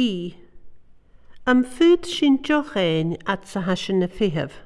I. Am fyd sy'n joch ein at sy'n hasyn y ffihaf.